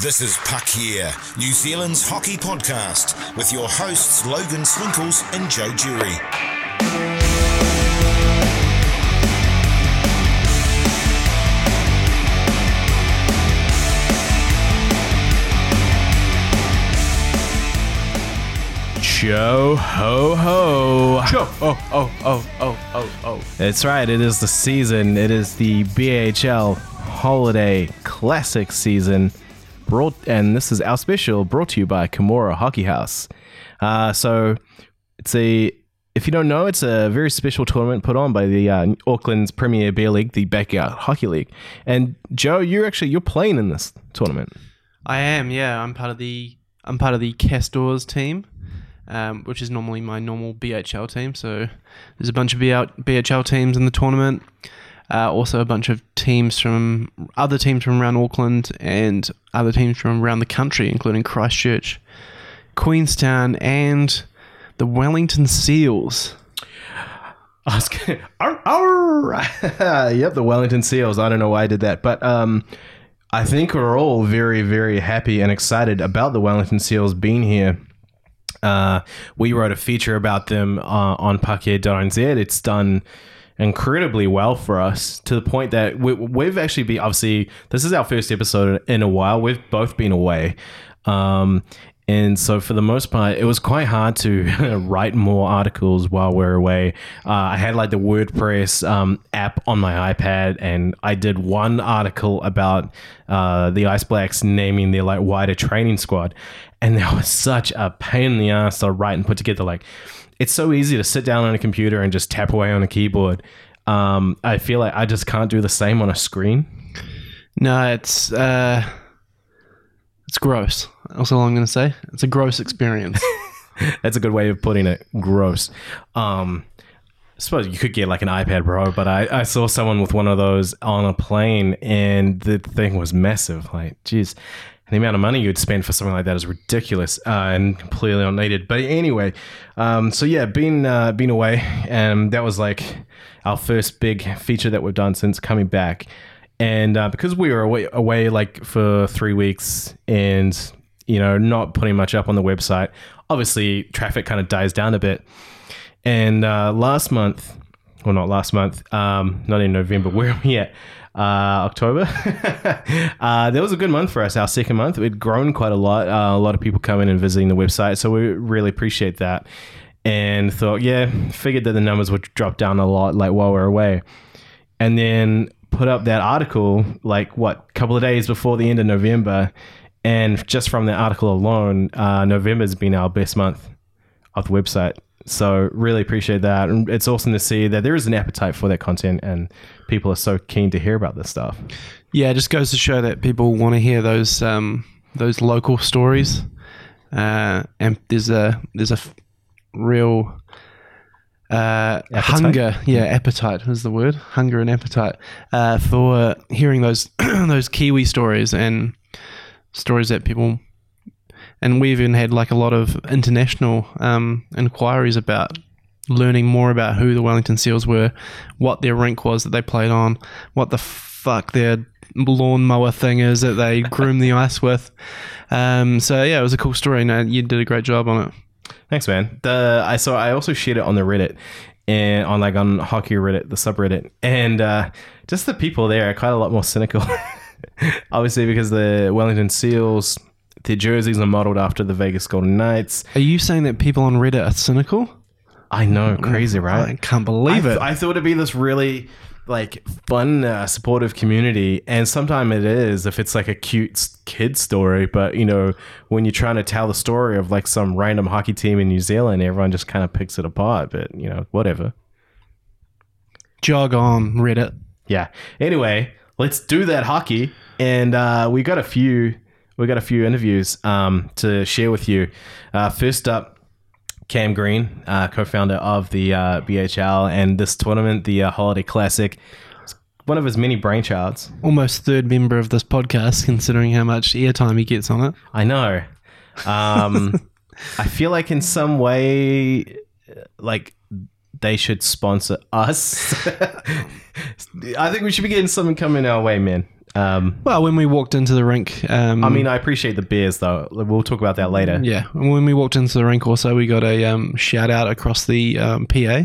This is Puck Yeah, New Zealand's hockey podcast, with your hosts Logan Swinkles and Joe Jury. Joe ho ho. Joe. Oh, oh, oh, oh, oh, oh. That's right. It is the season. It is the BHL Holiday Classic season. Brought and this is our special brought to you by Kimura Hockey House. Uh, so it's a if you don't know, it's a very special tournament put on by the uh, Auckland's Premier Beer League, the Backyard Hockey League. And Joe, you're actually you're playing in this tournament. I am, yeah. I'm part of the I'm part of the Castors team, um, which is normally my normal BHL team. So there's a bunch of BHL teams in the tournament. Uh, also, a bunch of teams from other teams from around Auckland and other teams from around the country, including Christchurch, Queenstown, and the Wellington Seals. I yep, the Wellington Seals. I don't know why I did that, but um, I think we're all very, very happy and excited about the Wellington Seals being here. Uh, we wrote a feature about them uh, on Puckyeah.nz. It's done incredibly well for us to the point that we, we've actually been obviously this is our first episode in a while. We've both been away. Um, and so, for the most part, it was quite hard to write more articles while we're away. Uh, I had like the WordPress um, app on my iPad, and I did one article about uh, the Ice Blacks naming their like wider training squad, and that was such a pain in the ass to write and put together. Like, it's so easy to sit down on a computer and just tap away on a keyboard. Um, I feel like I just can't do the same on a screen. No, it's uh, it's gross. That's all I'm going to say. It's a gross experience. That's a good way of putting it. Gross. Um, I suppose you could get like an iPad Pro, but I, I saw someone with one of those on a plane and the thing was massive. Like, geez, the amount of money you'd spend for something like that is ridiculous uh, and completely unneeded. But anyway, um, so yeah, been uh, been away, and that was like our first big feature that we've done since coming back. And uh, because we were away, away like for three weeks, and you know, not putting much up on the website, obviously traffic kind of dies down a bit. And uh, last month, well, not last month, um, not in November, where are we at? Uh, October. uh, that was a good month for us. Our second month, we'd grown quite a lot. Uh, a lot of people coming and visiting the website, so we really appreciate that. And thought, yeah, figured that the numbers would drop down a lot, like while we we're away. And then put up that article, like what, couple of days before the end of November. And just from that article alone, uh, November's been our best month of the website. So really appreciate that, and it's awesome to see that there is an appetite for that content, and people are so keen to hear about this stuff. yeah, it just goes to show that people want to hear those um, those local stories, uh, and there's a there's a f- real uh, hunger, yeah, appetite is the word, hunger and appetite uh, for hearing those those Kiwi stories and stories that people and we even had like a lot of international um, inquiries about learning more about who the Wellington Seals were, what their rink was that they played on, what the fuck their lawnmower thing is that they groom the ice with. Um, so yeah, it was a cool story. and you did a great job on it. Thanks, man. The I saw I also shared it on the Reddit and on like on hockey Reddit, the subreddit, and uh, just the people there are quite a lot more cynical. Obviously, because the Wellington Seals their jerseys are modeled after the Vegas Golden Knights. Are you saying that people on Reddit are cynical? I know, crazy, right? I can't believe I, it. I thought it'd be this really like fun, uh, supportive community, and sometimes it is if it's like a cute kid story. But you know, when you're trying to tell the story of like some random hockey team in New Zealand, everyone just kind of picks it apart. But you know, whatever. Jog on Reddit. Yeah. Anyway, let's do that hockey, and uh, we got a few. We got a few interviews um, to share with you. Uh, first up, Cam Green, uh, co-founder of the uh, BHL and this tournament, the uh, Holiday Classic. It's one of his many brainchilds. Almost third member of this podcast, considering how much airtime he gets on it. I know. Um, I feel like in some way, like they should sponsor us. I think we should be getting something coming our way, man. Um, Well, when we walked into the rink, um, I mean, I appreciate the beers though. We'll talk about that later. yeah, when we walked into the rink, also we got a um, shout out across the um, PA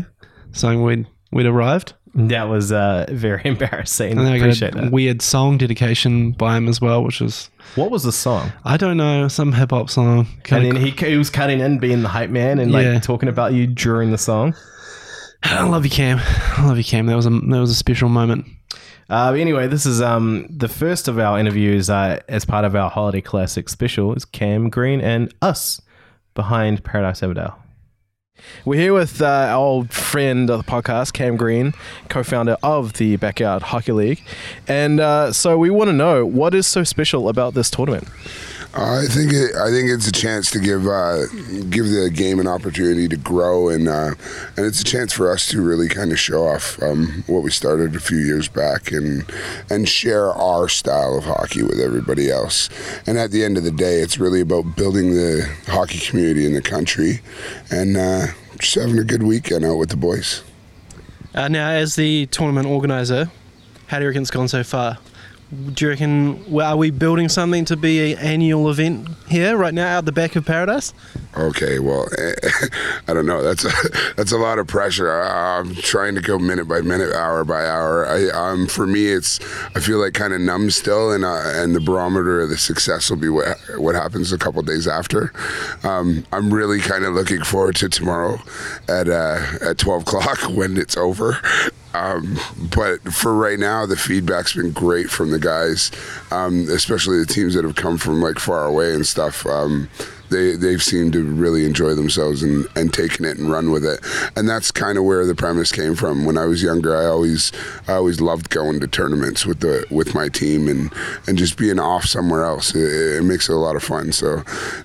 saying we'd we'd arrived, That was uh, very embarrassing. and I appreciate that. weird song dedication by him as well, which was What was the song? I don't know some hip hop song. And then he, he was cutting in, being the hype man, and like Yeah. talking about you during the song. I love you, Cam. I love you, Cam. That was a that was a special moment. Uh, anyway, this is um the first of our interviews uh, as part of our holiday classic special. Is Cam Green and us behind Paradise Avondale. We're here with uh, our old friend of the podcast, Cam Green, co-founder of the Backyard Hockey League, and uh, so we want to know what is so special about this tournament. I think it, I think it's a chance to give uh, give the game an opportunity to grow, and uh, and it's a chance for us to really kind of show off um, what we started a few years back, and and share our style of hockey with everybody else. And at the end of the day, it's really about building the hockey community in the country, and uh, just having a good weekend out with the boys. Uh, now, as the tournament organizer, how do you reckon it's gone so far? Do you reckon, well, are we building something to be an annual event here right now out the back of Paradise? Okay, well, I don't know. That's a, that's a lot of pressure. I'm trying to go minute by minute, hour by hour. I, um, for me, it's I feel like kind of numb still, and uh, and the barometer of the success will be what what happens a couple days after. Um, I'm really kind of looking forward to tomorrow at uh, at 12 o'clock when it's over. Um, but for right now, the feedback's been great from the guys, um, especially the teams that have come from like far away and stuff. Um, they they've seemed to really enjoy themselves and, and taken it and run with it. And that's kind of where the premise came from. When I was younger, I always I always loved going to tournaments with the with my team and, and just being off somewhere else. It, it makes it a lot of fun. So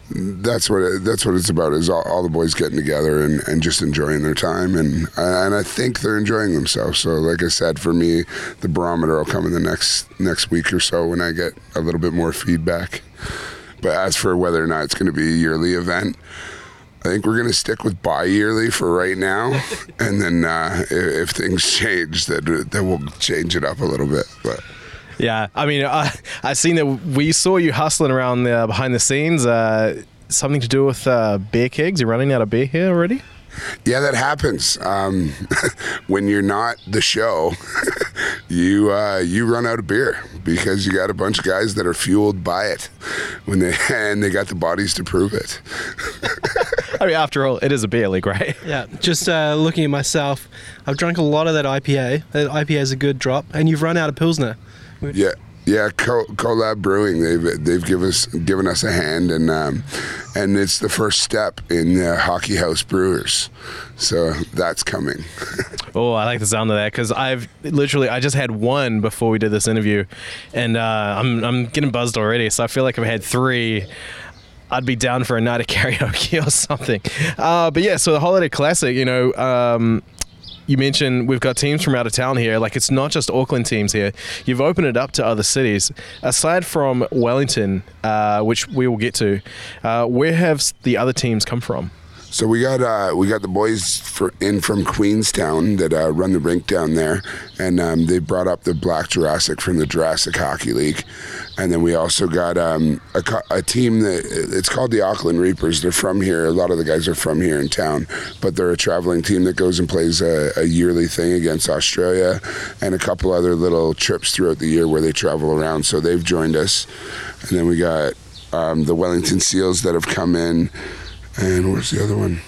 that's what it, that's what it's about is all, all the boys getting together and, and just enjoying their time and and I think they're enjoying themselves. So like I said, for me, the barometer will come in the next next week or so when I get a little bit more feedback. But as for whether or not it's going to be a yearly event, I think we're going to stick with bi-yearly for right now, and then uh, if, if things change, then then we'll change it up a little bit. But Yeah, I mean, I I seen that we saw you hustling around the behind the scenes. Uh, something to do with uh, beer kegs. You're running out of beer here already. Yeah, that happens um, when you're not the show. you uh, you run out of beer because you got a bunch of guys that are fueled by it when they and they got the bodies to prove it. I mean, after all, it is a beer league, right? Yeah, just uh, looking at myself, I've drunk a lot of that IPA. That IPA is a good drop, and you've run out of Pilsner. Yeah, yeah. Co- Collab Brewing, they've they've given us given us a hand, and um, and it's the first step in uh, Hockey House Brewers, so that's coming. Oh, I like the sound of that because I've literally I just had one before we did this interview, and uh, I'm I'm getting buzzed already. So I feel like if I had three. I'd be down for a night of karaoke or something. Uh, but yeah, so the holiday classic, you know, um, you mentioned we've got teams from out of town here. Like it's not just Auckland teams here. You've opened it up to other cities. Aside from Wellington, uh, which we will get to, uh, where have the other teams come from? So we got uh, we got the boys for, in from Queenstown that uh, run the rink down there, and um, they brought up the Black Jurassic from the Jurassic Hockey League, and then we also got um, a, a team that it's called the Auckland Reapers. They're from here. A lot of the guys are from here in town, but they're a traveling team that goes and plays a, a yearly thing against Australia, and a couple other little trips throughout the year where they travel around. So they've joined us, and then we got um, the Wellington Seals that have come in. And where's the other one?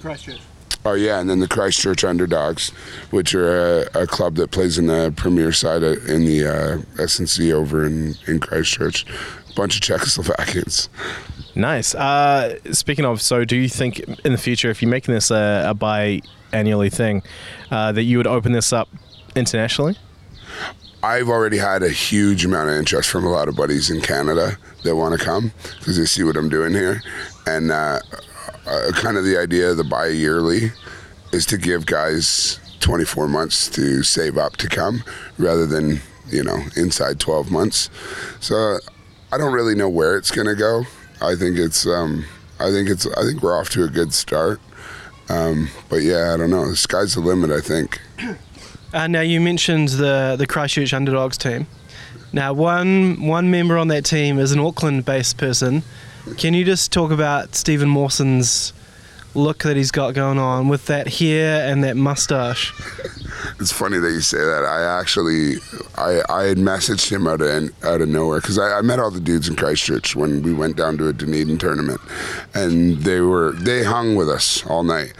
Christchurch. Oh yeah, and then the Christchurch Underdogs, which are a, a club that plays in the Premier side of, in the uh, SNC over in, in Christchurch. A bunch of Czechoslovakians. Nice. Uh, speaking of, so do you think in the future, if you're making this a, a biannually thing, uh, that you would open this up internationally? I've already had a huge amount of interest from a lot of buddies in Canada that want to come because they see what I'm doing here, and uh, uh, kind of the idea of the bi-yearly is to give guys 24 months to save up to come rather than you know inside 12 months. So I don't really know where it's gonna go. I think it's um, I think it's I think we're off to a good start. Um, but yeah, I don't know. The sky's the limit. I think. Uh, now you mentioned the the Christchurch Underdogs team. Now, one one member on that team is an Auckland-based person. Can you just talk about Stephen Mawson's look that he's got going on with that hair and that mustache? It's funny that you say that. I actually, I, I had messaged him out of out of nowhere because I, I met all the dudes in Christchurch when we went down to a Dunedin tournament, and they were they hung with us all night,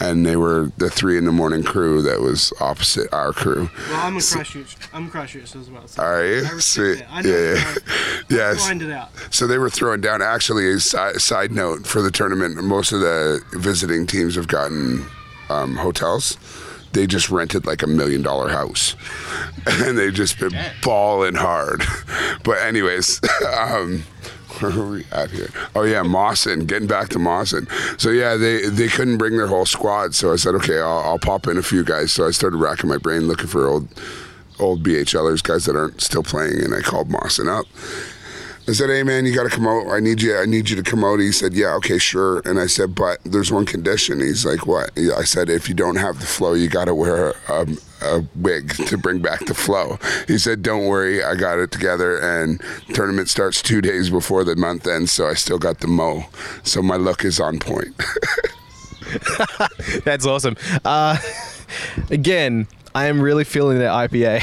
and they were the three in the morning crew that was opposite our crew. Well, I'm a Christchurch. I'm a Christchurch as well. So Are you? I respect Sweet. that. I know. Yeah, yeah. I'll yes. Find it out. So they were throwing down. Actually, a si- side note for the tournament, most of the visiting teams have gotten um, hotels. They just rented like a million dollar house, and they've just been balling hard. But anyways, um, where are we at here? Oh yeah, Mawson. Getting back to Mawson. So yeah, they they couldn't bring their whole squad. So I said, okay, I'll, I'll pop in a few guys. So I started racking my brain looking for old old BHLers, guys that aren't still playing, and I called Mawson up. I said, "Hey man, you got to come out. I need you. I need you to come out." He said, "Yeah, okay, sure." And I said, "But there's one condition." He's like, "What?" I said, "If you don't have the flow, you got to wear a, a wig to bring back the flow." He said, "Don't worry, I got it together." And tournament starts two days before the month ends, so I still got the mo. So my look is on point. That's awesome. Uh, again, I am really feeling that IPA.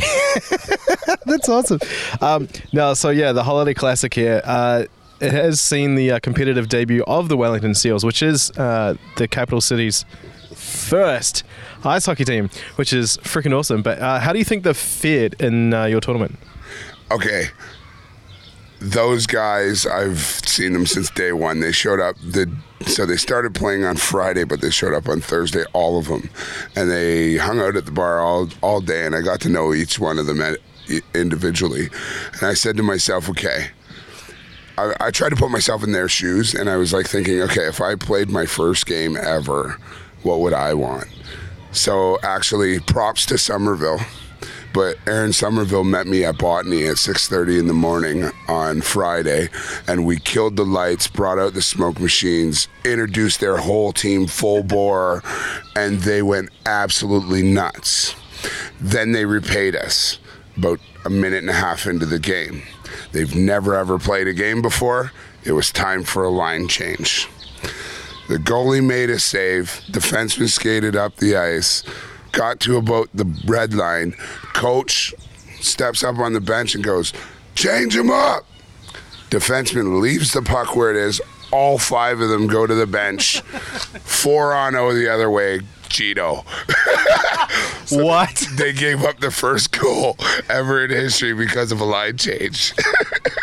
That's awesome. Um, no, so yeah, the Holiday Classic here. Uh, it has seen the uh, competitive debut of the Wellington Seals, which is uh, the capital city's first ice hockey team, which is freaking awesome. But uh, how do you think they've fared in uh, your tournament? okay. Those guys i've seen them since day one. They showed up the so they started playing on friday but they showed up on thursday all of them. And they hung out at the bar all all day and i got to know each one of them at, individually. And i said to myself okay. I, I tried to put myself in their shoes and i was like thinking okay if i played my first game ever what would i want so actually props to somerville but Aaron Somerville met me at Botany at 6:30 in the morning on Friday, and we killed the lights, brought out the smoke machines, introduced their whole team full bore, and they went absolutely nuts. Then they repaid us about a minute and a half into the game. They've never ever played a game before. It was time for a line change. The goalie made a save. Defenseman skated up the ice, got to about the red line. Coach steps up on the bench and goes, "Change him up." Defenseman leaves the puck where it is. All five of them go to the bench. Four on O the other way. Cheeto. what? They gave up the first goal ever in history because of a line change.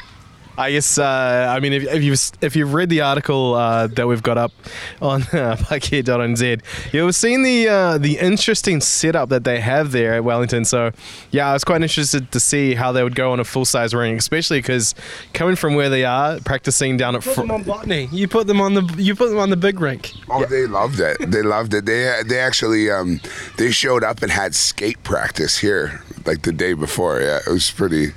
I guess. Uh, I mean, if, if you've if you've read the article uh, that we've got up on uh, puckyeah.nz, you've seen the uh, the interesting setup that they have there at Wellington. So, yeah, I was quite interested to see how they would go on a full size ring, especially because coming from where they are, practicing down at. Put Fr- them on botany. You put them on the. You put them on the big rink. Oh, they loved it. They loved it. They they actually um, they showed up and had skate practice here like the day before. Yeah, it was pretty.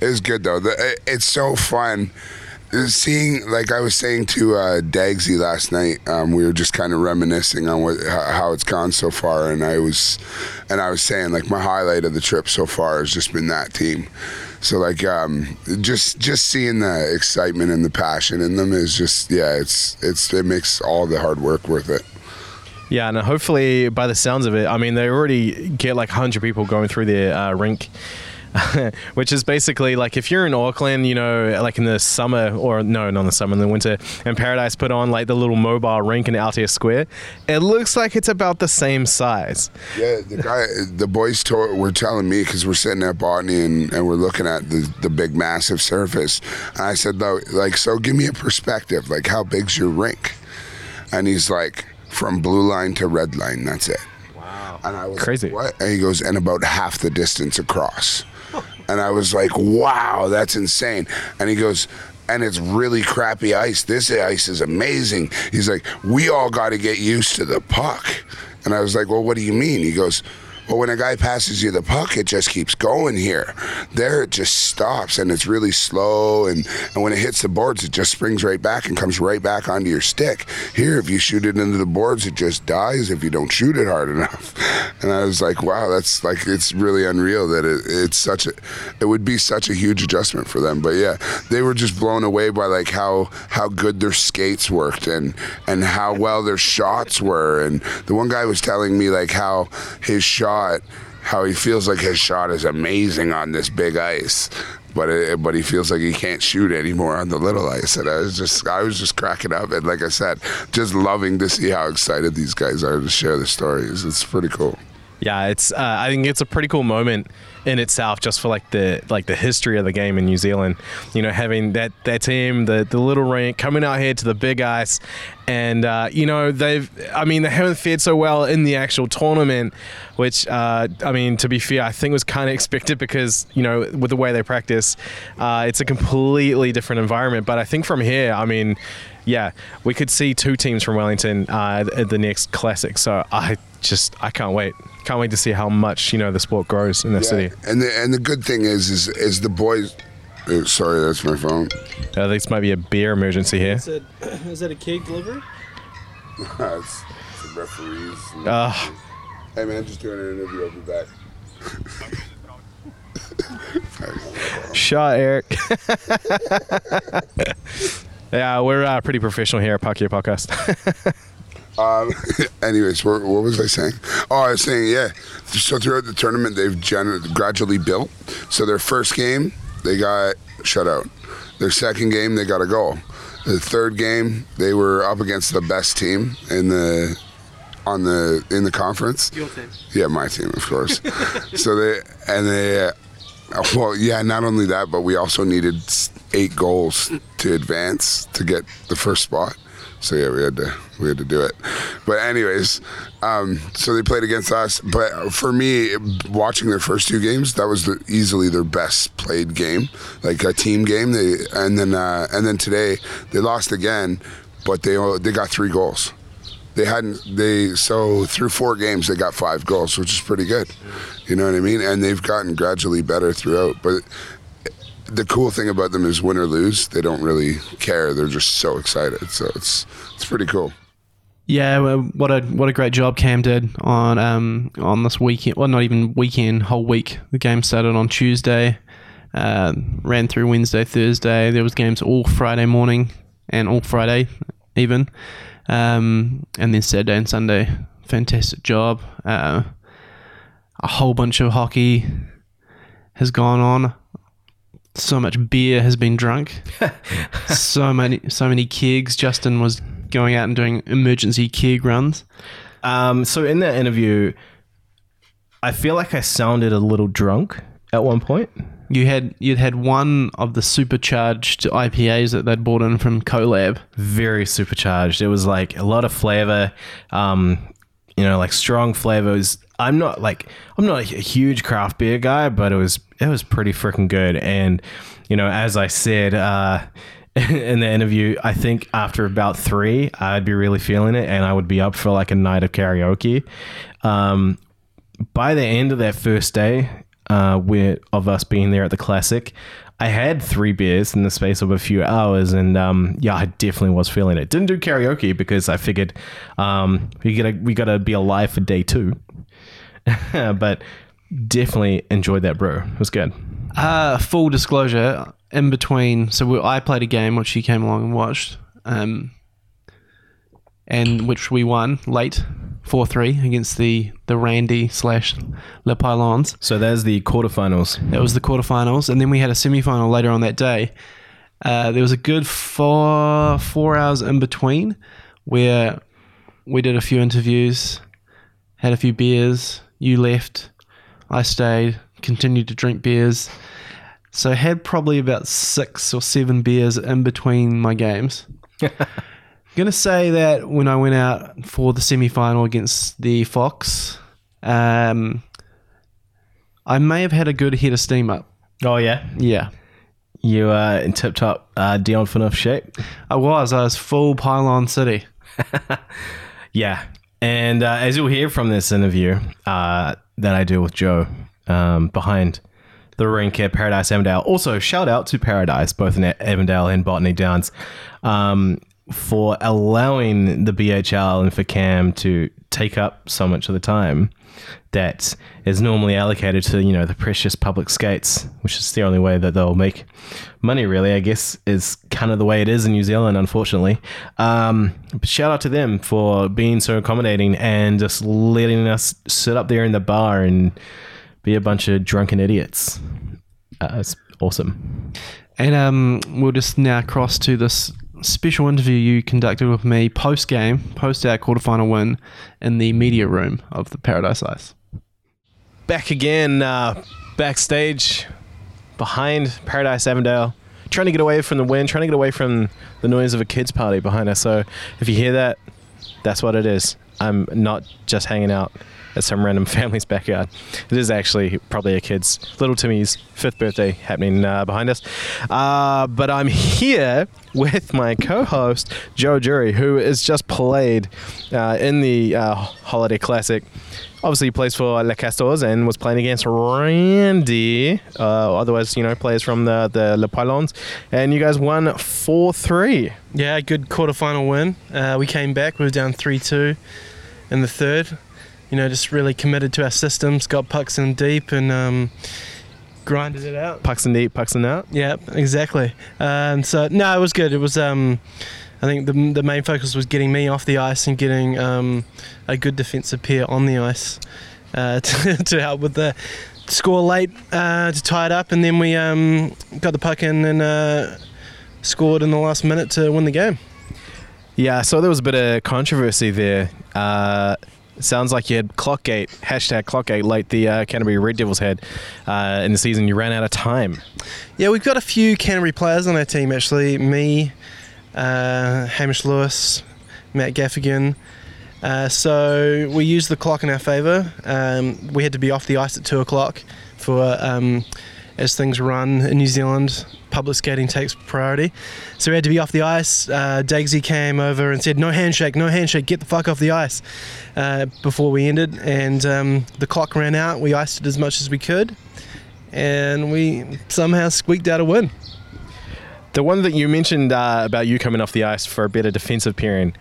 It was good though. The, it- it's so fun seeing. Like I was saying to uh, Dagsy last night, um, we were just kind of reminiscing on what how, it's gone so far, and I was and I was saying like my highlight of the trip so far has just been that team. So like um, just just seeing the excitement and the passion in them is just yeah, it's it's it makes all the hard work worth it. Yeah, and hopefully, by the sounds of it, I mean, they already get like 100 people going through their uh, rink. Which is basically like if you're in Auckland, you know, like in the summer or no, not in the summer, in the winter, and Paradise put on like the little mobile rink in Aotea Square, it looks like it's about the same size. Yeah, the guy, the boys told, were telling me because we're sitting at Botany and, and we're looking at the, the big massive surface. And I said, no, like, so give me a perspective. Like, how big's your rink? And he's like, from blue line to red line, that's it. Wow. And I was like, Crazy. what? And he goes, and about half the distance across. And I was like, wow, that's insane. And he goes, and it's really crappy ice. This ice is amazing. He's like, we all got to get used to the puck. And I was like, well, what do you mean? He goes, But when a guy passes you the puck, it just keeps going here. There, it just stops and it's really slow. And, and when it hits the boards, it just springs right back and comes right back onto your stick. Here, if you shoot it into the boards, it just dies if you don't shoot it hard enough. And I was like, wow, that's like, it's really unreal that it, it's such a, it would be such a huge adjustment for them. But yeah, they were just blown away by like how, how good their skates worked and, and how well their shots were. And the one guy was telling me like how his shot, how he feels like his shot is amazing on this big ice. But it, but he feels like he can't shoot anymore on the little ice, and I was just I was just cracking up, and like I said, just loving to see how excited these guys are to share the stories. It's pretty cool. Yeah, it's. Uh, I think it's a pretty cool moment in itself, just for like the like the history of the game in New Zealand. You know, having that that team, the the little rink, coming out here to the big ice, and uh, you know they've. I mean, they haven't fared so well in the actual tournament, which uh, I mean, to be fair, I think was kind of expected because you know with the way they practice, uh, it's a completely different environment. But I think from here, I mean. Yeah, we could see two teams from Wellington uh, at the next classic. So I just I can't wait. Can't wait to see how much you know the sport grows in the city. And the and the good thing is is is the boys. uh, sorry, that's my phone. I think this might be a beer emergency here. Is that, is that a cake delivery? it's, it's the referees. Uh, hey man, just doing an interview. I'll be back. shot, Eric. yeah, we're uh, pretty professional here at Puck Yeah Podcast. Um, anyways, what, what was I saying? Oh, I was saying, yeah. So throughout the tournament, they've gen- gradually built. So their first game, they got shut out. Their second game, they got a goal. The third game, they were up against the best team in the on the in the conference. Your team. Yeah, my team, of course. so they and they, uh, well, yeah. Not only that, but we also needed eight goals to advance to get the first spot. So yeah, we had to we had to do it. But anyways, um, so they played against us. But for me, watching their first two games, that was the, easily their best played game, like a team game. They and then uh, and then today they lost again, but they they got three goals they hadn't they so through four games they got five goals which is pretty good you know what i mean and they've gotten gradually better throughout but the cool thing about them is win or lose they don't really care they're just so excited so it's it's pretty cool Yeah, well, what a what a great job Cam did on um on this weekend. Well, not even weekend, whole week. The game started on Tuesday, uh, ran through Wednesday, Thursday. There was games all Friday morning and all Friday even, um, and then Saturday and Sunday. Fantastic job. Uh, a whole bunch of hockey has gone on. So much beer has been drunk. so many, so many kegs. Justin was going out and doing emergency keg runs. um, so in that interview, I feel like I sounded a little drunk at one point. You had you'd had one of the supercharged IPAs that they'd bought in from Colab. very supercharged. It was like a lot of flavor, um, you know, like strong flavors. I'm not like I'm not a huge craft beer guy, but it was it was pretty freaking good. And you know, as I said uh, in the interview, I think after about three, I'd be really feeling it, and I would be up for like a night of karaoke. Um, by the end of that first day uh, of us being there at the classic, I had three beers in the space of a few hours, and um, yeah, I definitely was feeling it. Didn't do karaoke because I figured um, we gotta we gotta be alive for day two, but definitely enjoyed that brew. It was good. Uh, full disclosure, in between, so we, I played a game which you came along and watched, um, and which we won late, four three against the the Randy slash Le Pylons. So there's the quarterfinals. That was the quarterfinals, and then we had a semi-final later on that day. Uh, there was a good four four hours in between where we did a few interviews, had a few beers. You left, I stayed, continued to drink beers. So I had probably about six or seven beers in between my games. I'm gonna say that when I went out for the semi-final against the Fox, um, I may have had a good head of steam up. Oh yeah, Yeah, you uh, in tip top uh, Dion Phaneuf shape. I was. I was full pylon city. Yeah. And uh, as you'll hear from this interview, uh, that I do with Joe um, behind the rink at Paradise Avondale. Also, shout out to Paradise, both in Avondale and Botany Downs, um, for allowing the BHL and for Cam to take up so much of the time that is normally allocated to you know the precious public skates, which is the only way that they'll make money. Really, I guess is kind of the way it is in New Zealand, unfortunately. Um, but shout out to them for being so accommodating and just letting us sit up there in the bar and be a bunch of drunken idiots. Uh, it's awesome. And um, we'll just now cross to this special interview you conducted with me post game, post our quarterfinal win in the media room of the Paradise Ice. Back again, uh, backstage behind Paradise Avondale, trying to get away from the wind, trying to get away from the noise of a kids' party behind us. So if you hear that, that's what it is. I'm not just hanging out at some random family's backyard. It is actually probably a kid's, little Timmy's fifth birthday happening uh, behind us. Uh, but I'm here with my co-host Joe Jury, who has just played uh, in the uh, Holiday Classic. Obviously, he plays for Le Castors and was playing against Randy, uh, otherwise, you know, players from the, the Le Pylons. And you guys won 4 3. Yeah, good quarterfinal win. Uh, we came back, we were down 3 2 in the third you know, just really committed to our systems, got pucks in deep and um, grinded it out. Pucks in deep, pucks in out. Yeah, exactly. Um, so no, it was good. It was. Um, I think the, the main focus was getting me off the ice and getting um, a good defensive pair on the ice uh, to, to, help with the score late uh, to tie it up, and then we um, got the puck in and uh, scored in the last minute to win the game. Yeah, so there was a bit of controversy there. Uh, sounds like you had Clockgate, hashtag Clockgate, late the uh, Canterbury Red Devils had uh, in the season. You ran out of time. Yeah, we've got a few Canterbury players on our team actually. Me, uh, Hamish Lewis, Matt Gaffigan. Uh, so we used the clock in our favour. Um, we had to be off the ice at two o'clock for um, as things run in New Zealand public skating takes priority. So we had to be off the ice. Uh, Dagsy came over and said, "No handshake, no handshake, get the fuck off the ice." Uh, before we ended, and um, the clock ran out. We iced it as much as we could, and we somehow squeaked out a win. The one that you mentioned uh, about you coming off the ice for a better defensive pairing,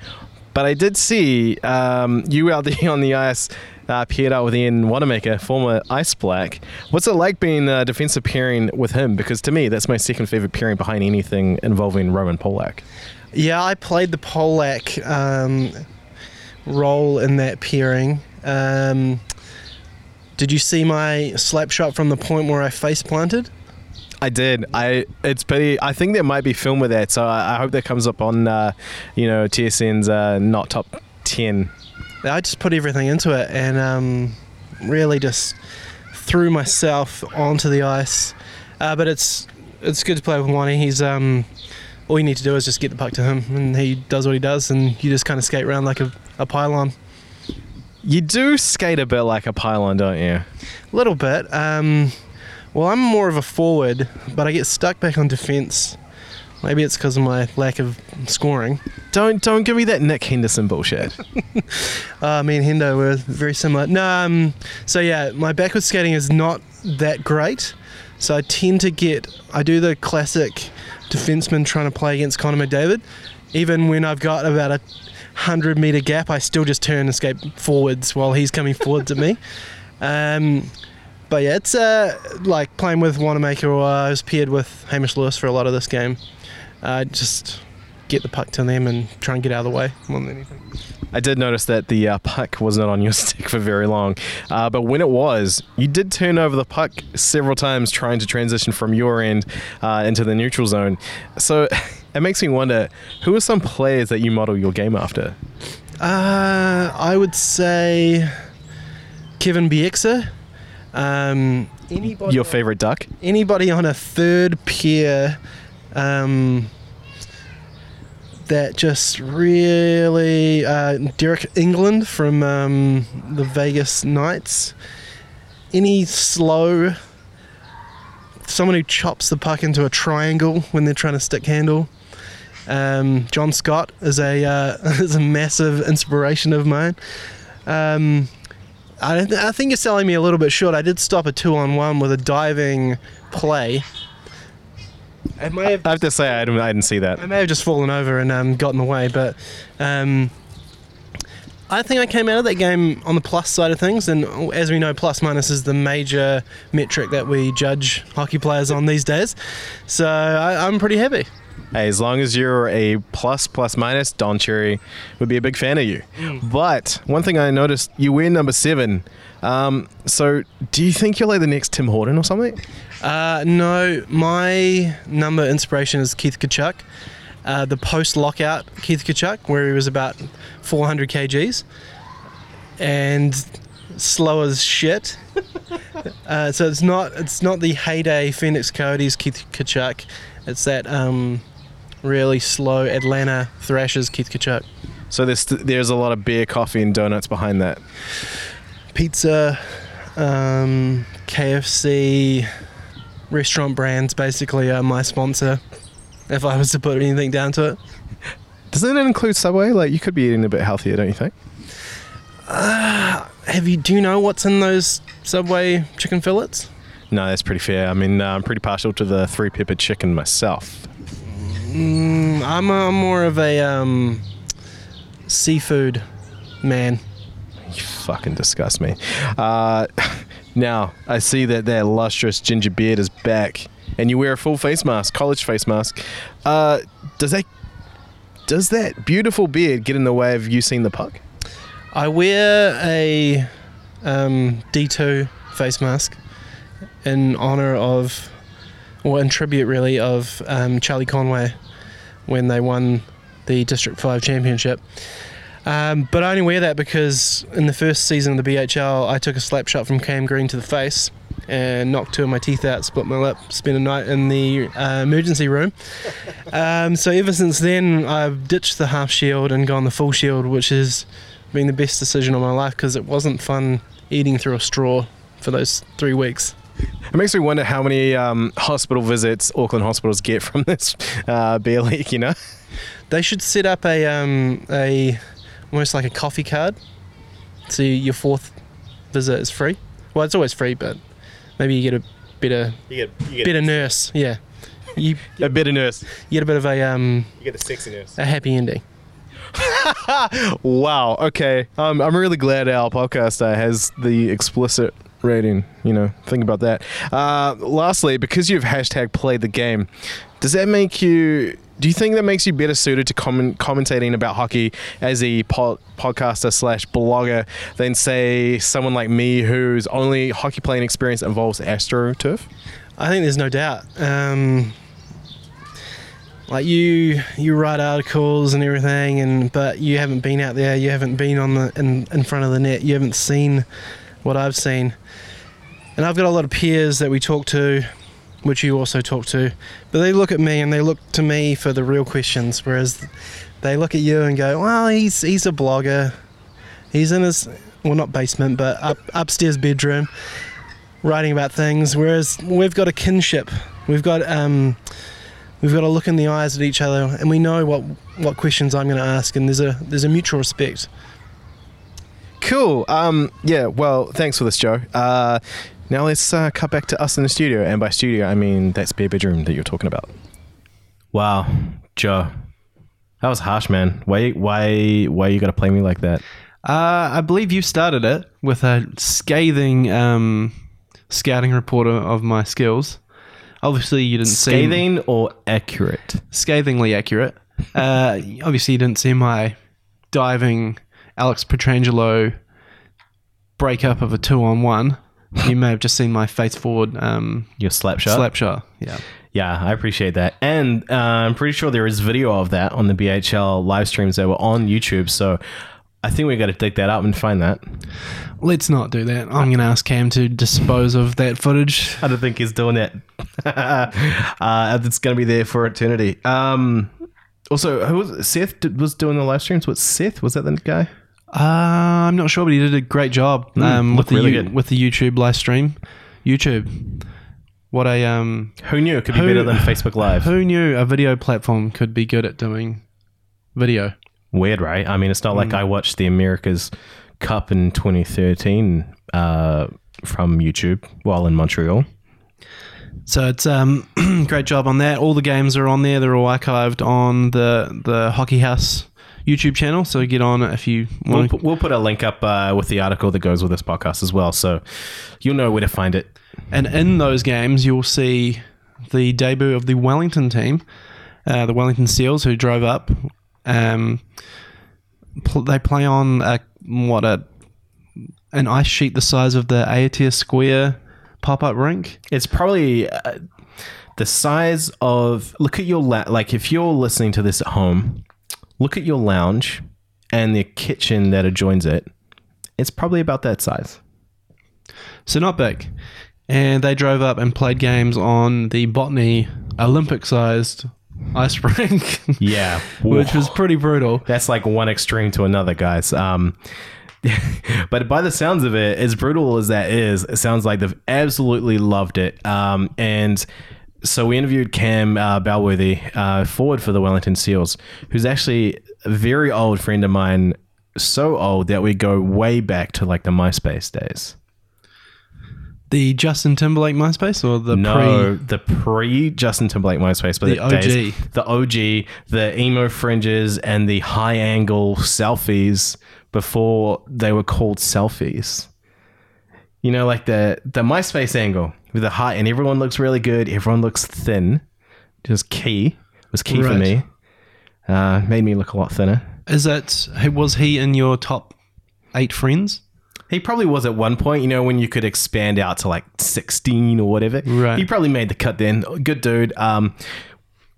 but I did see um, you out there on the ice uh, paired up with Ian Wanamaker, former Ice Black. What's it like being a defensive pairing with him? Because to me, that's my second favorite pairing behind anything involving Roman Polak. Yeah, I played the Polak um, role in that pairing. Um, did you see my slap shot from the point where I face planted? I did. I it's pretty. I think there might be film with that, so I, I hope that comes up on, uh, you know, TSN's uh, not top ten I just put everything into it and um, really just threw myself onto the ice. Uh, but it's it's good to play with Wani. He's um, all you need to do is just get the puck to him, and he does what he does, and you just kind of skate around like a, a pylon. You do skate a bit like a pylon, don't you? A little bit. Um, well, I'm more of a forward, but I get stuck back on defence Maybe it's because of my lack of scoring. Don't don't give me that Nick Henderson bullshit. uh, me and Hendo were very similar. No, um, so yeah, my backward skating is not that great. So I tend to get I do the classic defenseman trying to play against Connor McDavid. Even when I've got about a hundred meter gap, I still just turn and skate forwards while he's coming forwards at me. Um, but yeah, it's uh, like playing with Wanamaker or uh, I was paired with Hamish Lewis for a lot of this game uh, just get the puck to them and try and get out of the way more than anything. I did notice that the uh, puck was not on your stick for very long, uh, but when it was, you did turn over the puck several times trying to transition from your end uh, into the neutral zone. So it makes me wonder who are some players that you model your game after? Uh, I would say Kevin Bieksa. Um, anybody your favorite duck? Anybody on a third pair um, that just really uh, Deryk Engelland from um, the Vegas Knights. Any slow, someone who chops the puck into a triangle when they're trying to stick handle. Um, John Scott is a uh, is a massive inspiration of mine. Um, I, I think you're selling me a little bit short. I did stop a two on one with a diving play. I may have, I have to say, I didn't, I didn't see that. I may have just fallen over and um, got in the way, but um, I think I came out of that game on the plus side of things. And as we know, plus minus is the major metric that we judge hockey players on these days. So I, I'm pretty happy. Hey, as long as you're a plus plus minus, Don Cherry would be a big fan of you. But one thing I noticed, you wear number seven. Um, so do you think you're like the next Tim Horton or something? Uh, no, my number inspiration is Keith Tkachuk. Uh, the post lockout Keith Tkachuk, where he was about 400 kgs and slow as shit. uh, so it's not it's not the heyday Phoenix Coyotes Keith Tkachuk. It's that um, really slow Atlanta Thrashers Keith Tkachuk. So there's there's a lot of beer, coffee, and donuts behind that. Pizza, um, KFC, restaurant brands basically are my sponsor. If I was to put anything down to it. Doesn't it include Subway? Like you could be eating a bit healthier, don't you think? Have you do you know what's in those Subway chicken fillets? No, that's pretty fair. I mean, uh, I'm pretty partial to the three pepper chicken myself. Mm, I'm, a, more of a um, seafood man. You fucking disgust me. Uh, now I see that that lustrous ginger beard is back, and you wear a full face mask, college face mask. Uh, does that does that beautiful beard get in the way of you seeing the puck? I wear a um, D2 face mask in honor of, or in tribute really, of um, Charlie Conway when they won the District 5 championship. Um, but I only wear that because in the first season of the BHL, I took a slap shot from Cam Green to the face and knocked two of my teeth out, split my lip, spent a night in the uh, emergency room. Um, so ever since then, I've ditched the half shield and gone the full shield, which has been the best decision of my life because it wasn't fun eating through a straw for those three weeks. It makes me wonder how many um, hospital visits Auckland hospitals get from this uh, beer leak. You know, They should set up a um, a almost like a coffee card, so your fourth visit is free. Well, it's always free, but maybe you get a better you get you better nurse. Yeah, you, a bitter nurse. you get a bit of a um You get the sexy nurse. a happy ending. Wow. Okay. Um, I'm really glad our podcast uh, has the explicit rating. You know, think about that. Uh, lastly, because you've hashtag played the game, does that make you? Do you think that makes you better suited to comment, commentating about hockey as a pod, podcaster slash blogger than say someone like me whose only hockey playing experience involves AstroTurf? I think there's no doubt. Um, like you, you write articles and everything, and but you haven't been out there. You haven't been on the in, in front of the net. You haven't seen what I've seen. And I've got a lot of peers that we talk to, which you also talk to, but they look at me and they look to me for the real questions, whereas they look at you and go, "Well, he's he's a blogger. He's in his well, not basement, but up upstairs bedroom." writing about things, whereas we've got a kinship. We've got um, we've got to look in the eyes at each other, and we know what what questions I'm going to ask, and there's a there's a mutual respect. Cool. Um, yeah. Well, thanks for this, Joe. Uh, now let's uh, cut back to us in the studio, and by studio I mean that spare bedroom that you're talking about. Wow, Joe, that was harsh, man. Why, why, why you got to play me like that? Uh, I believe you started it with a scathing um, scouting report of- of my skills. Obviously, you didn't see Scathing or accurate? scathingly accurate. Uh, obviously, you didn't see my diving Alex Pietrangelo breakup of a two on one. You may have just seen my face forward um, Your slap shot. slap shot. Yeah. Yeah, I appreciate that, and uh, I'm pretty sure there is video of that on the BHL live streams that were on YouTube. So I think we got to dig that up and find that. Let's not do that. I'm going to ask Cam to dispose of that footage. I don't think he's doing that. uh, it's going to be there for eternity. Um, also, who was Seth was doing the live streams? What Seth was that the guy? Uh, I'm not sure, but he did a great job um, with the really U- with the YouTube live stream. YouTube. What a um. Who knew it could be Who- better than Facebook Live? Who knew a video platform could be good at doing video? Weird, right? I mean, it's not like I watched the America's Cup in 2013 uh, from YouTube while in Montreal. So it's um great job on that. All the games are on there. They're all archived on the the Hockey House YouTube channel. So get on if you We'll, want. put- we'll put a link up uh, with the article that goes with this podcast as well, so you'll know where to find it. And in those games, you'll see the debut of the Wellington team, uh, the Wellington Seals, who drove up. Um, pl- they play on a what a an ice sheet the size of the Aotea Square pop up rink. It's probably uh, the size of. Look at your la- like if you're listening to this at home, look at your lounge and the kitchen that adjoins it. It's probably about that size. So not big. And they drove up and played games on the Botany Olympic sized ice rink, Yeah, which was pretty brutal. that's like one extreme to another, guys. Um, but by the sounds of it, as brutal as that is, it sounds like they've absolutely loved it. Um, and so we interviewed Cam uh, Balworthy, uh, forward for the Wellington Seals, who's actually a very old friend of mine. So old that we go way back to like the MySpace days. The Justin Timberlake MySpace or the No, pre the pre Justin Timberlake MySpace, but The the days- OG. the OG, the emo fringes, and the high angle selfies before they were called selfies. You know, like the the MySpace angle with the high, and everyone looks really good. Everyone looks thin. Just key was key for me. Uh, made me look a lot thinner. Is that was he in your top eight friends? He probably was at one point, you know, when you could expand out to like 16 or whatever. Right. He probably made the cut then. Good dude. Um,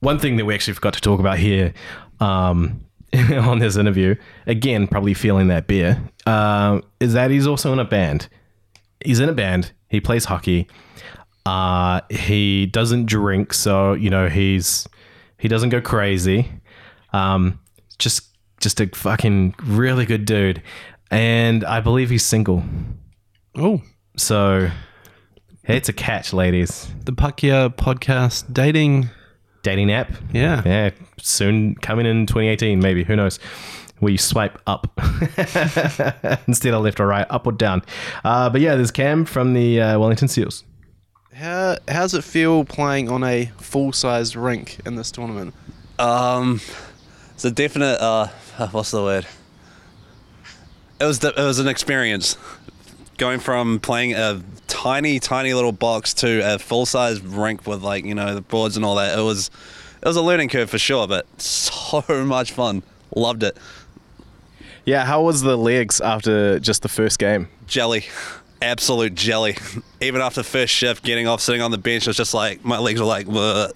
one thing that we actually forgot to talk about here um, on this interview, again, probably feeling that beer, uh, is that he's also in a band. He's in a band. He plays hockey. Uh, he doesn't drink, so you know he's he doesn't go crazy. Um, just just a fucking really good dude, and I believe he's single. Oh, So it's a catch, ladies. the Puck Yeah podcast dating. Dating app, Yeah. yeah, soon coming in 2018, maybe. Who knows? Where you swipe up instead of left or right, up or down. Uh, but yeah, there's Cam from the uh, Wellington Seals. How how's it feel playing on a full sized rink in this tournament? Um, it's a definite. Uh, what's the word? It was the, it was an experience, going from playing a tiny tiny little box to a full size rink with like you know the boards and all that. It was it was a learning curve for sure, but so much fun. Loved it. Yeah, how was the legs after just the first game? Jelly, absolute jelly. Even after first shift, getting off, sitting on the bench, it was just like my legs were like. Bleh.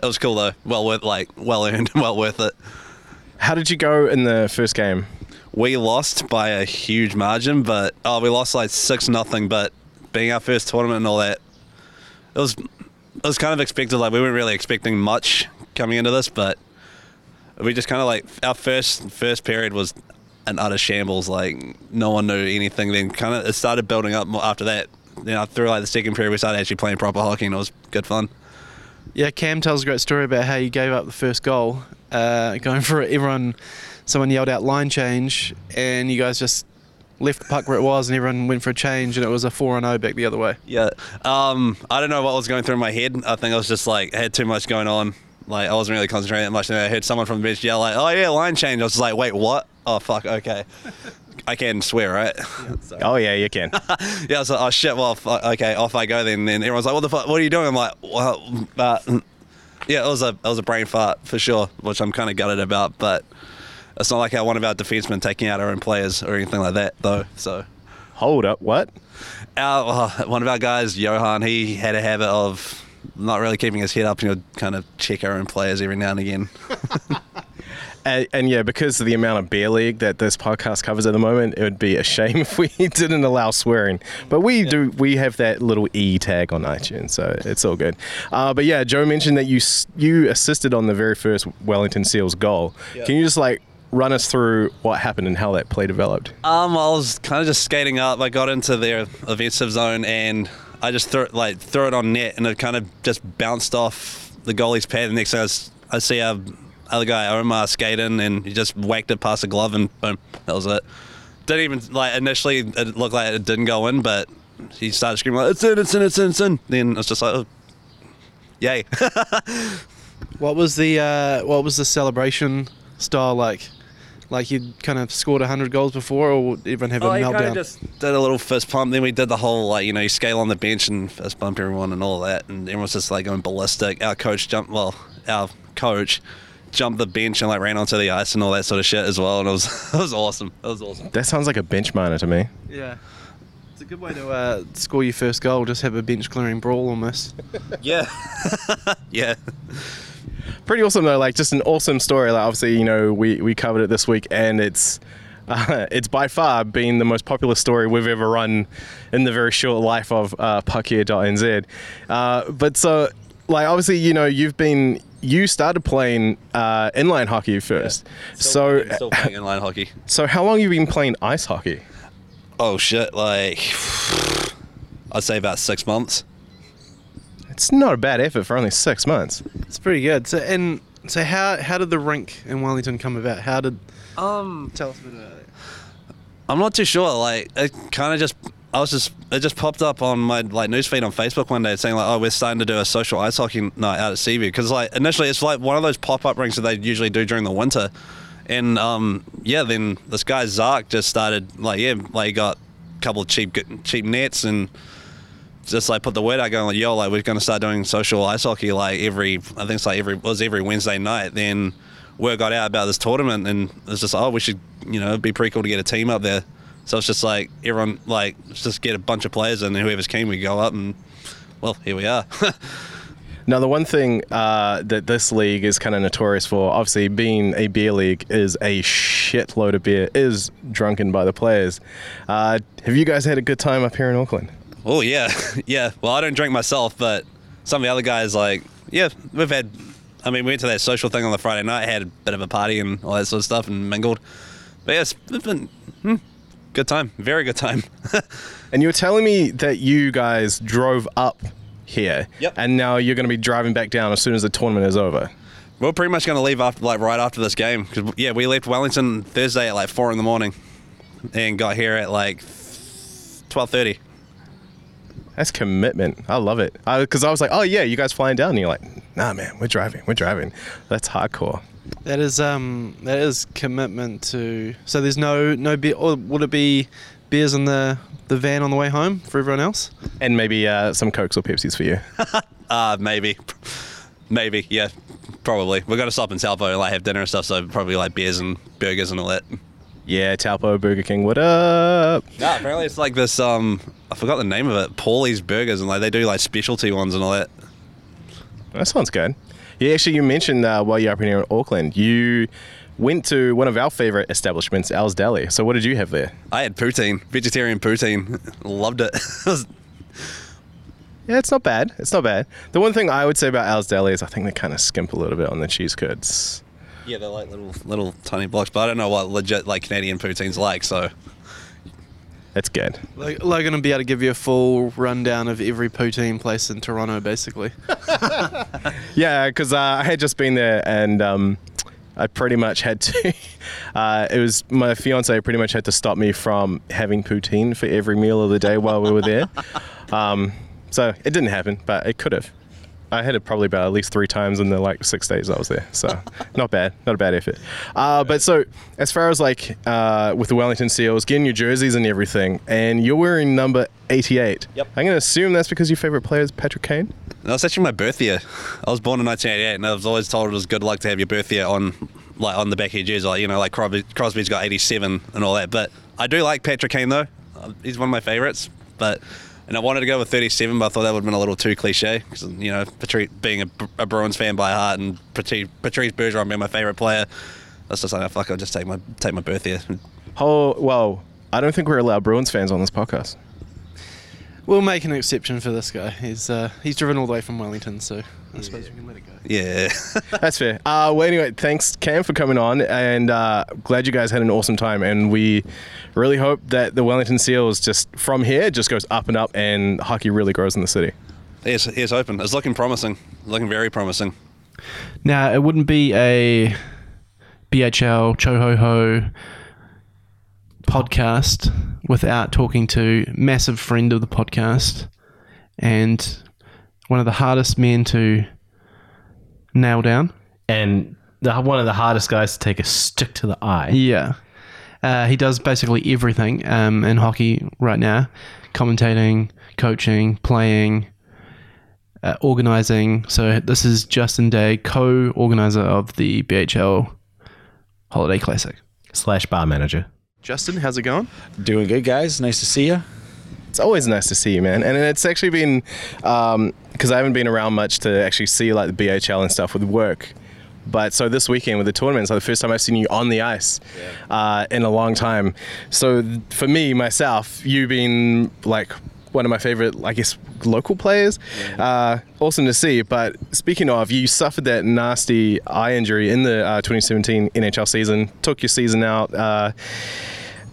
It was cool though. Well worth like well earned, well worth it. How did you go in the first game? we lost by a huge margin, but oh, we lost like six nothing. But being our first tournament and all that, it was it was kind of expected. Like we weren't really expecting much coming into this, but we just kind of like our first first period was an utter shambles. Like no one knew anything. Then kind of it started building up more after that. You know, through like the second period, we started actually playing proper hockey, and it was good fun. Yeah, Cam tells a great story about how you gave up the first goal, uh, going for it. Everyone, someone yelled out line change, and you guys just left the puck where it was, and everyone went for a change, and it was a four and zero back the other way. Yeah. Um, I don't know what was going through my head. I think I was just like I had too much going on. Like I wasn't really concentrating that much. And then I heard someone from the bench yell like, "Oh yeah, line change." I was just like, "Wait, what? Oh fuck, okay." I can swear, right? So- Oh yeah, you can. yeah, I was like, "Oh shit, well, fu- okay, off I go then." Then everyone's like, "What the fuck? What are you doing?" I'm like, "Well, uh, yeah, it was a it was a brain fart for sure, which I'm kind of gutted about, but." It's not like how one of our defensemen taking out our own players or anything like that, though. So, Hold up, what? our uh, one of our guys, Johan, he had a habit of not really keeping his head up. You know, kind of check our own players every now and again. And, and yeah, because of the amount of beer league that this podcast covers at the moment, it would be a shame if we didn't allow swearing. But we do. We have that little e tag on iTunes, so it's all good. Uh, but yeah, Joe mentioned that you you assisted on the very first Wellington Seals goal. Can you just like run us through what happened and how that play developed? Um, I was kind of just skating up. I got into their offensive zone and I just threw it like threw it on net, and it kind of just bounced off the goalie's pad. The next thing I see our other guy Omar skating, and he just whacked it past the glove, and boom, that was it. didn't even like initially it looked like it didn't go in, but he started screaming like it's in, it's in, it's in, it's in. Then it's just like, oh, yay. What was the uh, what was the celebration style like? Like you'd kind of scored hundred goals before, or would everyone have a Oh, he kind meltdown? of just did a little fist pump. Then we did the whole like you know you scale on the bench and fist bump everyone and all that, and everyone's just like going ballistic. Our coach jumped. Well, our coach jumped the bench and like ran onto the ice and all that sort of shit as well, and it was it was awesome. It was awesome. That sounds like a bench minor to me. yeah, it's a good way to uh, score your first goal. Just have a bench clearing brawl almost. Yeah, yeah. Pretty awesome though, like just an awesome story. Like obviously, you know, we, we covered it this week, and it's uh, it's by far been the most popular story we've ever run in the very short life of uh, puckyeah.nz. Uh, but so, like obviously, you know, you've been you started playing uh, inline hockey first. so still playing inline hockey. so how long have you been playing ice hockey? Oh shit! Like I'd say about six months. It's not a bad effort for only six months. It's pretty good. So and so how how did the rink in Wellington come about? How did Um, tell us a bit about it? I'm not too sure. Like it kind of just, I was just, it just popped up on my like newsfeed on Facebook one day saying like, oh, we're starting to do a social ice hockey night out at Seaview. Because like initially it's like one of those pop up rings that they usually do during the winter, and um yeah, then this guy Zark just started like yeah, like he got a couple of cheap cheap nets and just like put the word out going like yo like we're gonna start doing social ice hockey like every I think it's like every it was every Wednesday night. Then word got out about this tournament and it's just oh we should you know it'd be pretty cool to get a team up there so it's just like everyone like let's just get a bunch of players and whoever's keen we go up and well here we are Now, the one thing uh, that this league is kind of notorious for, obviously being a beer league, is a shitload of beer is drunken by the players. Uh, have you guys had a good time up here in Auckland? oh yeah yeah well I don't drink myself but some of the other guys like yeah we've had I mean we went to that social thing on the Friday night had a bit of a party and all that sort of stuff and mingled but yes it's been hmm, good time very good time And you were telling me that you guys drove up here, Yep. and now you're going to be driving back down as soon as the tournament is over. We're pretty much going to leave after, like, right after this game. Cause yeah, we left Wellington Thursday at like four in the morning, and got here at like twelve thirty. That's commitment. I love it. Because I, was like, oh yeah, you guys flying down, and you're like, nah, man, we're driving, we're driving. That's hardcore. That is um that is commitment to. So there's no no beer. Or would it be beers in the the van on the way home for everyone else? And maybe uh, some cokes or Pepsis for you. Uh maybe, maybe, yeah, probably. We're gonna stop in Salvo and like have dinner and stuff. So probably like beers and burgers and all that. Yeah, Taupo, Burger King, what up? No, apparently it's like this. Um, I forgot the name of it. Paulie's Burgers, and like they do like specialty ones and all that. That sounds good. Yeah, actually, you mentioned uh, while you're up here in Auckland, you went to one of our favorite establishments, Al's Deli. So, what did you have there? I had poutine, vegetarian poutine. Loved it. It Yeah, it's not bad. It's not bad. The one thing I would say about Al's Deli is I think they kind of skimp a little bit on the cheese curds. Yeah, they're like little little tiny blocks, but I don't know what legit like Canadian poutine's like. So That's good. Like, Logan will be able to give you a full rundown of every poutine place in Toronto, basically. Yeah, because uh, I had just been there and um, I pretty much had to. Uh, it was my fiance pretty much had to stop me from having poutine for every meal of the day while we were there. Um, so it didn't happen, but it could have. I had it probably about at least three times in the like six days I was there. So not bad, not a bad effort. Uh, but so as far as like uh, with the Wellington Seals, getting your jerseys and everything, and you're wearing number 88. Yep. I'm gonna assume that's because your favorite player is Patrick Kane. that was actually my birth year. I was born in 1988, and I was always told it was good luck to have your birth year on like on the back of your jersey. Like you know, like Crosby, Crosby's got 87 and all that. But I do like Patrick Kane though. Uh, He's one of my favorites. But and I wanted to go with 37, but I thought that would have been a little too cliche because you know, Patrice being a, a Bruins fan by heart and Patrice, Patrice Bergeron being my favorite player. That's just like I feel like I'll just take my take my birth year. Oh well, I don't think we're allowed Bruins fans on this podcast. We'll make an exception for this guy. He's uh, he's driven all the way from Wellington, so I suppose we can let it go. Yeah. That's fair. Uh, well, anyway, thanks Cam for coming on, and uh, glad you guys had an awesome time. And we really hope that the Wellington Seals just from here just goes up and up, and hockey really grows in the city. Here's, here's open. It's looking promising. Looking very promising. Now, it wouldn't be a BHL, Cho Ho Ho, podcast without talking to massive friend of the podcast and one of the hardest men to nail down. And the, one of the hardest guys to take a stick to the eye. Yeah. Uh, he does basically everything um, in hockey right now commentating, coaching, playing, uh, organizing. So, this is Justin Day, co organizer of the BHL Holiday Classic. Slash bar manager. Justin, how's it going? Doing good, guys. Nice to see you. It's always nice to see you, man. And it's actually been because I haven't been around much to actually see like the BHL and stuff with work. But so this weekend with the tournament, it's like the first time I've seen you on the ice uh, in a long time. So for me, myself, you being like one of my favorite, I guess, local players, uh, awesome to see. But speaking of, you suffered that nasty eye injury in the uh, 2017 NHL season, took your season out. Uh,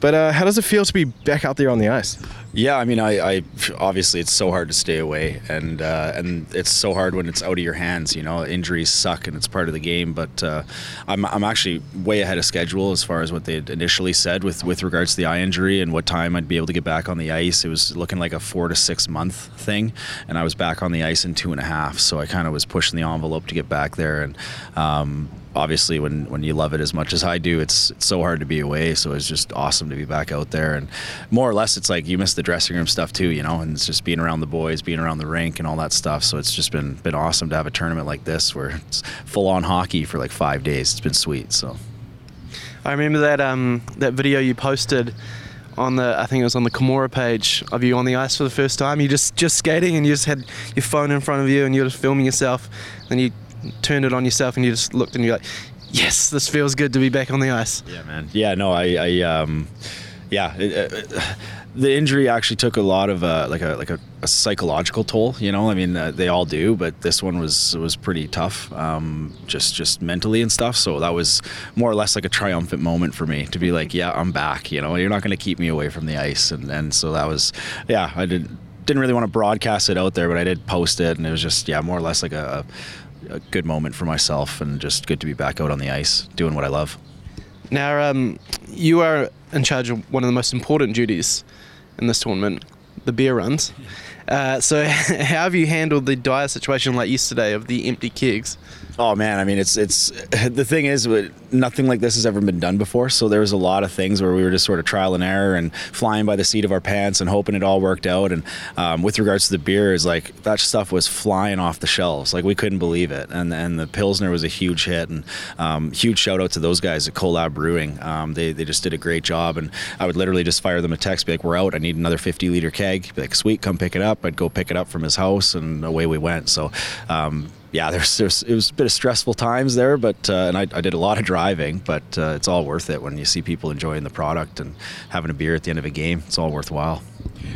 but uh, how does it feel to be back out there on the ice? Yeah, I mean, I, I obviously it's so hard to stay away, and uh, and it's so hard when it's out of your hands. You know, injuries suck, and it's part of the game. But uh, I'm, I'm actually way ahead of schedule as far as what they initially said with with regards to the eye injury and what time I'd be able to get back on the ice. It was looking like a four to six month thing, and I was back on the ice in two and a half. So I kind of was pushing the envelope to get back there, and. Um, obviously when when you love it as much as I do, it's it's so hard to be away. So it's just awesome to be back out there, and more or less, it's like you miss the dressing room stuff too, you know, and it's just being around the boys, being around the rink, and all that stuff. So it's just been been awesome to have a tournament like this where it's full on hockey for like five days. It's been sweet. So I remember that um, that video you posted on the I think it was on the Kimura page of you on the ice for the first time. You just just skating and you just had your phone in front of you and you were just filming yourself. Then you turned it on yourself and you just looked and you're like, yes, this feels good to be back on the ice. Yeah, man. Yeah, no, I, I um, yeah, it, it, the injury actually took a lot of uh, like a like a, a psychological toll. You know, I mean, uh, they all do, but this one was was pretty tough, um, just just mentally and stuff. So that was more or less like a triumphant moment for me to be like, yeah, I'm back. You know, you're not going to keep me away from the ice, and and so that was, yeah, I didn't didn't really want to broadcast it out there, but I did post it, and it was just yeah, more or less like a, a good moment for myself, and just good to be back out on the ice doing what I love. Now, um, you are in charge of one of the most important duties in this tournament, the beer runs. Uh, so, how have you handled the dire situation like yesterday of the empty kegs? Oh man, I mean, it's it's the thing is, nothing like this has ever been done before. So there was a lot of things where we were just sort of trial and error and flying by the seat of our pants and hoping it all worked out. And um, with regards to the beers, like that stuff was flying off the shelves, like we couldn't believe it. And and the pilsner was a huge hit. And um, huge shout out to those guys at Collab Brewing. Um, they they just did a great job. And I would literally just fire them a text, be like, "We're out. I need another 50 liter keg." Be like, "Sweet, come pick it up." I'd go pick it up from his house, and away we went. So um, yeah, there's, there's it was a bit of stressful times there, but uh, and I, I, did a lot of driving, but uh, it's all worth it when you see people enjoying the product and having a beer at the end of a game. It's all worthwhile.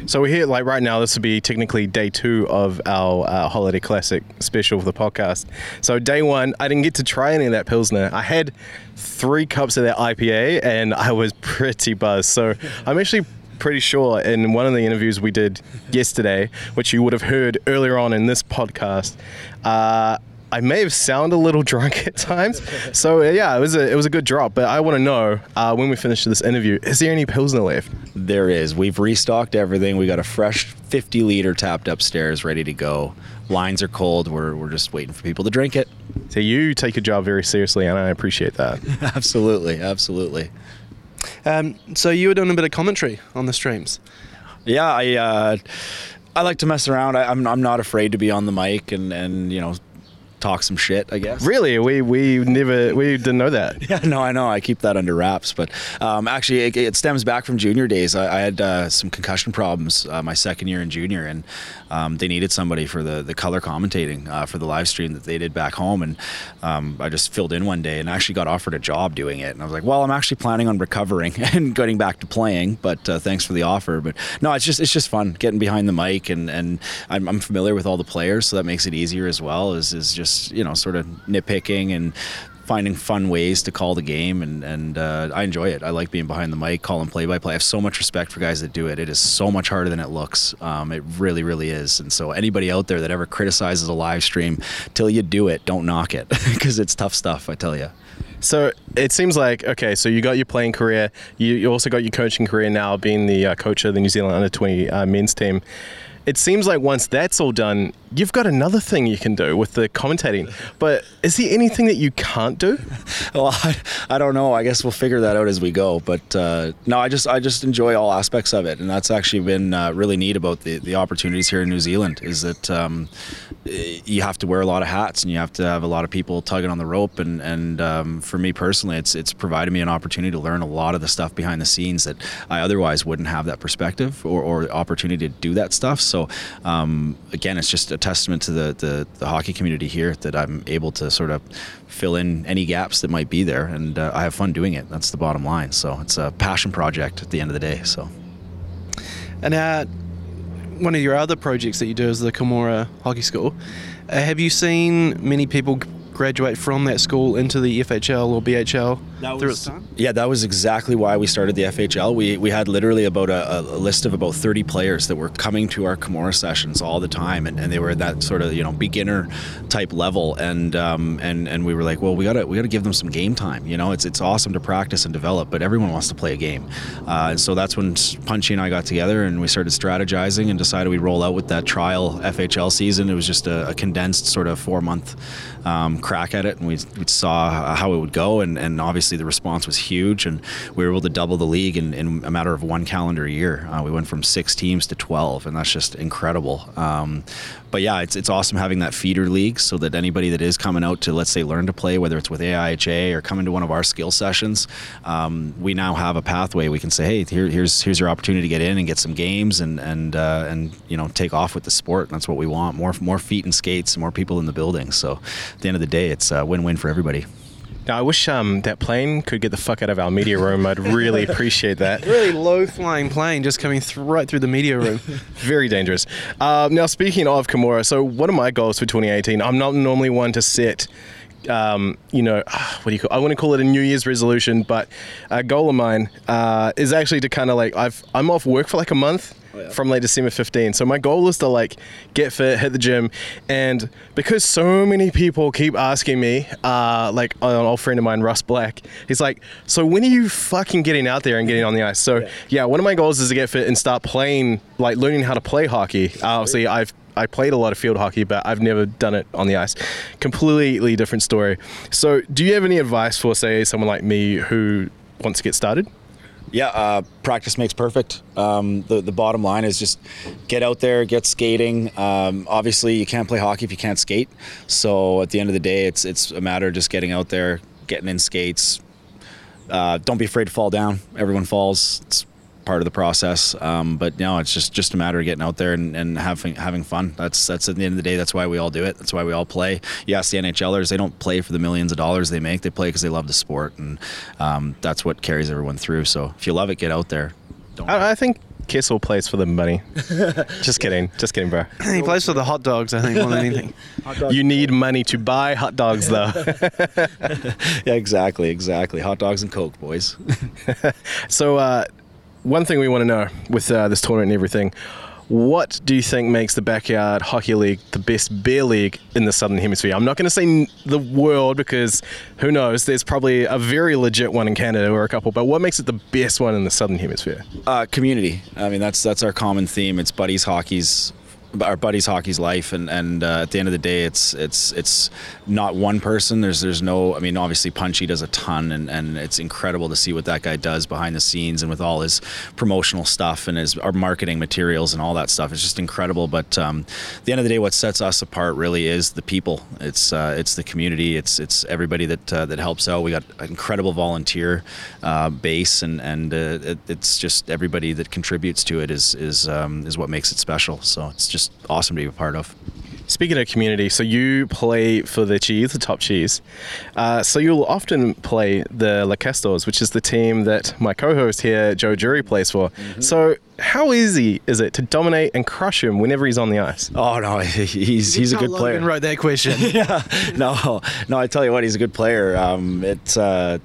So we're here, like right now, this would be technically day two of our uh, holiday classic special for the podcast. So day one, I didn't get to try any of that pilsner. I had three cups of that IPA, and I was pretty buzzed. So I'm actually pretty sure in one of the interviews we did yesterday, which you would have heard earlier on in this podcast, uh, I may have sounded a little drunk at times. So yeah, it was a it was a good drop. But I want to know uh, when we finish this interview, is there any pilsner left? There is. We've restocked everything. We got a fresh 50 liter tapped upstairs, ready to go. Lines are cold. We're we're just waiting for people to drink it. So you take your job very seriously, and I appreciate that. absolutely, absolutely. Um, so you were doing a bit of commentary on the streams. Yeah, I uh, I like to mess around. I, I'm I'm not afraid to be on the mic and and you know talk some shit, I guess. Really, we we never we didn't know that. Yeah, no, I know. I keep that under wraps, but um, actually, it, it, stems back from junior days. I, I had uh, some concussion problems uh, my second year in junior, and um, they needed somebody for the the color commentating uh, for the live stream that they did back home, and um, I just filled in one day and actually got offered a job doing it, and I was like, well, I'm actually planning on recovering and getting back to playing, but uh, thanks for the offer. But no, it's just it's just fun getting behind the mic, and and I'm, I'm familiar with all the players, so that makes it easier as well. Is is just just you know sort of nitpicking and finding fun ways to call the game, and and uh, I enjoy it. I like being behind the mic, calling play by play. I have so much respect for guys that do it. It is so much harder than it looks. Um, it really, really is. And so anybody out there that ever criticizes a live stream, till you do it, don't knock it because it's tough stuff. I tell you. So it seems like okay. So you got your playing career. You, you also got your coaching career now, being the uh, coach of the New Zealand Under Twenty uh, men's team. It seems like once that's all done, you've got another thing you can do with the commentating. But is there anything that you can't do? Well, I, I don't know. I guess we'll figure that out as we go. But uh, no, I just I just enjoy all aspects of it, and that's actually been uh, really neat about the, the opportunities here in New Zealand. Is that um, you have to wear a lot of hats, and you have to have a lot of people tugging on the rope. And and um, for me personally, it's it's provided me an opportunity to learn a lot of the stuff behind the scenes that I otherwise wouldn't have that perspective or, or opportunity to do that stuff. So um, again, it's just a testament to the, the, the hockey community here that I'm able to sort of fill in any gaps that might be there, and uh, I have fun doing it. That's the bottom line. So it's a passion project at the end of the day. So. And uh, one of your other projects that you do is the Kimura Hockey School. Uh, have you seen many people graduate from that school into the FHL or BHL through its time? Yeah, that was exactly why we started the FHL. We, we had literally about a, a list of about 30 players that were coming to our Kimura sessions all the time, and, and they were at that sort of you know beginner type level, and um, and and we were like, well, we gotta we gotta give them some game time. You know, it's it's awesome to practice and develop, but everyone wants to play a game, uh, and so that's when Punchy and I got together and we started strategizing and decided we'd roll out with that trial FHL season. It was just a, a condensed sort of four month um, crack at it, and we, we saw how it would go, and, and obviously the response was huge, and we were able to double the league in, in a matter of one calendar year. Uh, we went from six teams to 12, and that's just incredible. Um, but yeah, it's, it's awesome having that feeder league so that anybody that is coming out to, let's say, learn to play, whether it's with AIHA or coming to one of our skill sessions, um, we now have a pathway. We can say, hey, here, here's here's your opportunity to get in and get some games and and uh, and you know take off with the sport. And that's what we want: more more feet and skates, more people in the building. So at the end of the day, it's a win-win for everybody. Now, I wish um, that plane could get the fuck out of our media room. I'd really appreciate that. Really low flying plane just coming th- right through the media room. Very dangerous. Uh, now, speaking of Kimura, so one of my goals for 2018, I'm not normally one to set. Um, you know, what do you call? I want to call it a New Year's resolution, but a goal of mine uh, is actually to kind of like I've I'm off work for like a month, from like December 15. So my goal is to like get fit, hit the gym, and because so many people keep asking me, uh, like an old friend of mine, Russ Black, he's like, "So when are you fucking getting out there and getting on the ice?" So yeah, yeah one of my goals is to get fit and start playing, like learning how to play hockey. Uh, obviously, I've I played a lot of field hockey, but I've never done it on the ice. Completely different story. So, do you have any advice for, say, someone like me who wants to get started? Yeah, uh, practice makes perfect. Um, the the bottom line is just get out there, get skating. Um, obviously, you can't play hockey if you can't skate. So at the end of the day, it's it's a matter of just getting out there, getting in skates. Uh, don't be afraid to fall down. Everyone falls. It's part of the process. Um, but no, it's just just a matter of getting out there and, and having having fun. That's that's at the end of the day. That's why we all do it. That's why we all play. You ask the NHLers, they don't play for the millions of dollars they make. They play because they love the sport, and um, that's what carries everyone through. So if you love it, get out there. Don't I, I think Kessel plays for the money. just kidding. Just kidding, bro. he plays for the hot dogs, I think, more than anything. you need money to buy hot dogs, though. yeah, exactly, exactly. Hot dogs and Coke, boys. so, uh, one thing we want to know with uh, this tournament and everything. What do you think makes the Backyard Hockey League the best beer league in the Southern Hemisphere? I'm not going to say the world because who knows? There's probably a very legit one in Canada or a couple, but what makes it the best one in the Southern Hemisphere? Uh, community. I mean, that's that's our common theme. It's buddies hockey's our buddies hockey's life and and uh, at the end of the day it's it's it's not one person. There's there's no I mean obviously Punchy does a ton and and it's incredible to see what that guy does behind the scenes and with all his promotional stuff and his our marketing materials and all that stuff. It's just incredible but um, at the end of the day what sets us apart really is the people. It's uh, it's the community. It's it's everybody that uh, that helps out. We got an incredible volunteer uh, base and and uh, it, it's just everybody that contributes to it is is um, is what makes it special. So it's just just awesome to be a part of. Speaking of community, so you play for the Cheese, the top cheese. Uh, so you'll often play the Lacastors, which is the team that my co-host here, Joe Jury, plays for. So how easy is it to dominate and crush him whenever he's on the ice? Oh no, he's he's a good player. Logan wrote that question. yeah, no, no. I tell you what, he's a good player. Um, it's. Uh,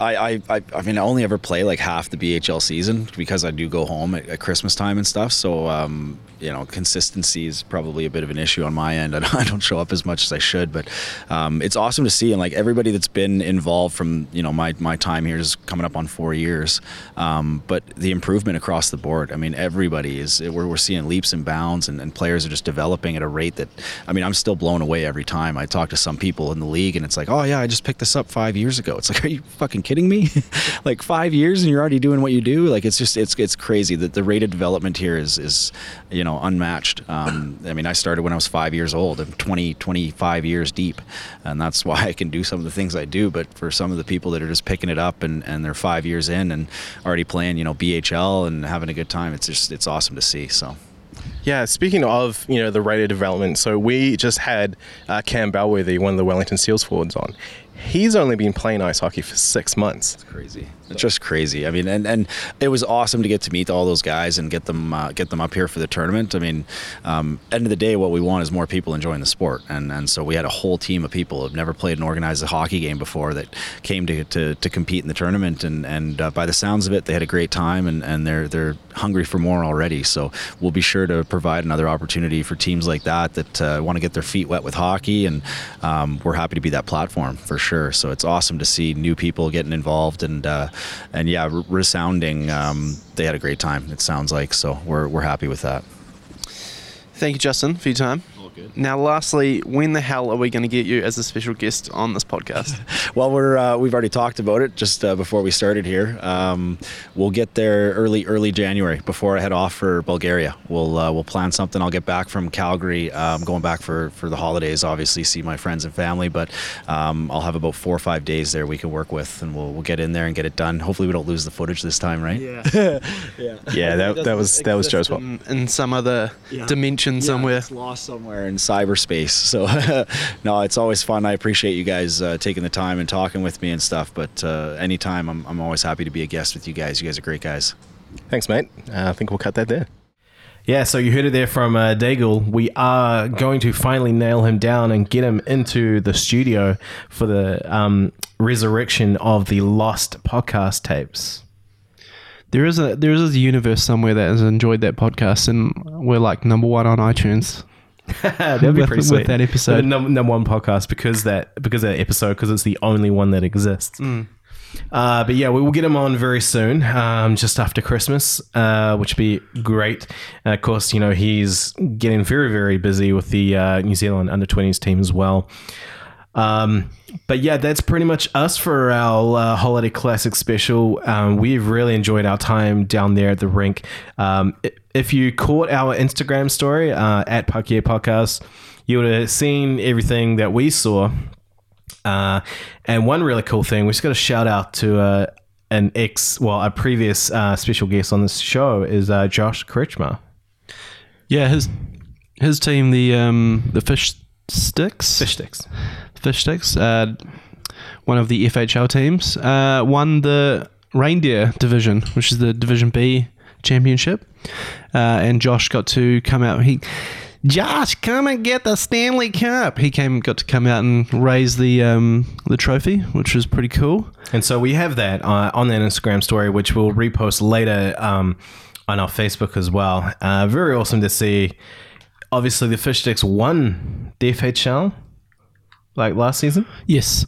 I, I, I, mean, I only ever play like half the BHL season because I do go home at, at Christmas time and stuff. So, um, you know, consistency is probably a bit of an issue on my end. I don't, I don't show up as much as I should, but um, it's awesome to see. And like everybody that's been involved from, you know, my, my time here is coming up on four years. Um, but the improvement across the board, I mean, everybody is, we're, we're seeing leaps and bounds and, and players are just developing at a rate that, I mean, I'm still blown away every time. I talk to some people in the league and it's like, oh yeah, I just picked this up five years ago. It's like, are you fucking kidding me? like five years and you're already doing what you do? Like it's just, it's, it's crazy that the rate of development here is, is, you know, unmatched. Um, I mean, I started when I was five years old. I'm 20, 25 years deep, and that's why I can do some of the things I do. But for some of the people that are just picking it up and, and they're five years in and already playing, you know, BHL and having a good time, it's just it's awesome to see. So. Yeah, speaking of you know the rate of development, so we just had uh, Cam Balworthy, one of the Wellington Seals forwards, on. He's only been playing ice hockey for six months. crazy. It's just crazy. I mean, and, and it was awesome to get to meet all those guys and get them uh, get them up here for the tournament. I mean, um, end of the day, what we want is more people enjoying the sport, and and so we had a whole team of people who've never played and organized a hockey game before that came to to, to compete in the tournament, and and uh, by the sounds of it, they had a great time, and, and they're they're hungry for more already. So we'll be sure to provide another opportunity for teams like that that uh, want to get their feet wet with hockey, and um, we're happy to be that platform for sure. So it's awesome to see new people getting involved and uh, and yeah, re- resounding. Um, they had a great time. It sounds like so. We're we're happy with that. Thank you, Justin, for your time. All good. Now, lastly, when the hell are we going to get you as a special guest on this podcast? Well, we're uh, we've already talked about it just uh, before we started here. Um, we'll get there early early January before I head off for Bulgaria. We'll uh, we'll plan something. I'll get back from Calgary. Um, going back for for the holidays, obviously see my friends and family. But um, I'll have about four or five days there we can work with, and we'll we'll get in there and get it done. Hopefully, we don't lose the footage this time, right? Yeah. Yeah, that, that was that was Joe's fault. in, in some other dimension somewhere. It's lost somewhere in cyberspace. So, no, it's always fun. I appreciate you guys uh, taking the time and talking with me and stuff. But uh, anytime, I'm, I'm always happy to be a guest with you guys. You guys are great guys. Thanks, mate. Uh, I think we'll cut that there. Yeah, so you heard it there from uh, Daigle. We are going to finally nail him down and get him into the studio for the um, resurrection of the lost podcast tapes. There is a there is a universe somewhere that has enjoyed that podcast, and we're like number one on iTunes. That'd be With- pretty with sweet. that episode. the number, number one podcast because that because that episode because it's the only one that exists. Uh, but yeah, we will get him on very soon, um, just after Christmas, uh, which would be great. Uh, of course, you know he's getting very very busy with the uh, New Zealand under twenties team as well. Um, but yeah, that's pretty much us for our uh, holiday classic special. Um, we've really enjoyed our time down there at the rink. Um, if you caught our Instagram story uh, at Puck Yeah Podcast, you would have seen everything that we saw. Uh, and one really cool thing, we just got a shout out to uh, an ex, well, a previous uh, special guest on this show is uh, Josh Kretschmer. Yeah, his his team, the um the fish sticks, Fish sticks. Fish sticks, uh, one of the FHL teams, uh, won the reindeer division, which is the Division B championship, uh, and Josh got to come out. He Josh, come and get the Stanley Cup. He came, got to come out and raise the um, the trophy, which was pretty cool. And so we have that uh, on that Instagram story, which we'll repost later um, on our Facebook as well. Uh, very awesome to see. Obviously, the Fish Sticks won the FHL like last season. Yes.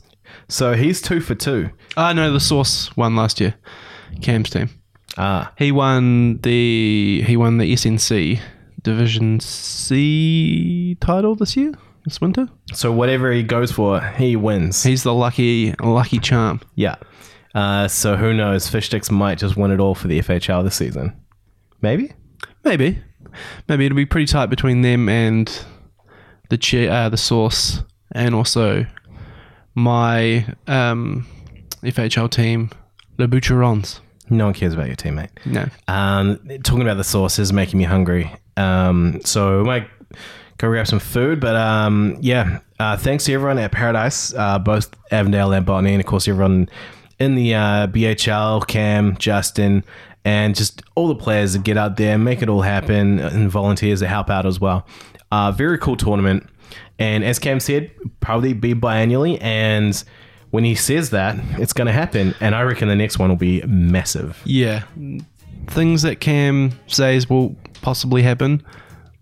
So he's two for two. Ah, no, the Source won last year. Cam's team. Ah, He won the he won the SNC Division C title this year. This winter. so whatever he goes for, he wins. He's the lucky lucky charm. yeah. Uh, so who knows? Fish Sticks might just win it all for the FHL this season. Maybe. Maybe, maybe it'll be pretty tight between them and the chair, uh, the Source, and also my um, FHL team, the Boucherons. No one cares about your teammate. No. Um, talking about the sauce is making me hungry. Um, so my go grab some food. But um, yeah, uh, thanks to everyone at Paradise, uh, both Avondale and Botany, and of course everyone in the uh, BHL, Cam, Justin, and just all the players that get out there, make it all happen, and volunteers that help out as well. Uh, very cool tournament, and as Cam said, probably be biannually and. When he says that, it's going to happen, and I reckon the next one will be massive. Yeah. Things that Cam says will possibly happen,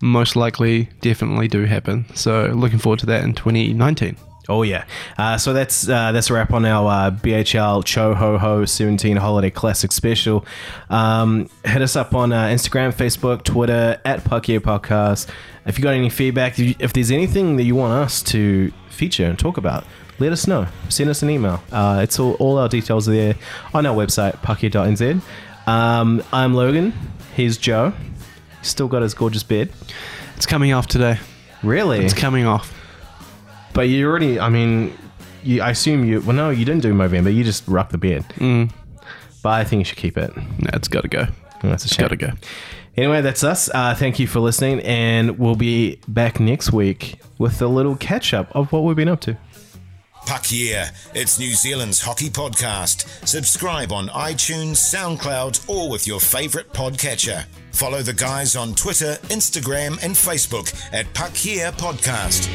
most likely definitely do happen. So looking forward to that in 2019. Oh yeah, uh, so that's uh, that's a wrap on our uh, BHL Cho Ho Ho 17 Holiday Classic Special. Um, hit us up on uh, Instagram, Facebook, Twitter at Puck Yeah Podcast. If you got any feedback, if, there's anything that you want us to feature and talk about, let us know. Send us an email. Uh, it's all, all our details are there on our website, puckyeah.nz. Um, I'm Logan. He's Joe. Still got his gorgeous beard. It's coming off today. Really? It's coming off. But you already, I mean, you, I assume you, well, no, you didn't do Movember. You just rocked the beard. Mm. But I think you should keep it. No, it's got to go. Oh, that's a It's shame. got to go. Anyway, that's us. Uh, thank you for listening. And we'll be back next week with a little catch up of what we've been up to. Puck Yeah, it's New Zealand's hockey podcast. Subscribe on iTunes, SoundCloud, or with your favourite podcatcher. Follow the guys on Twitter, Instagram, and Facebook at Puck Yeah Podcast.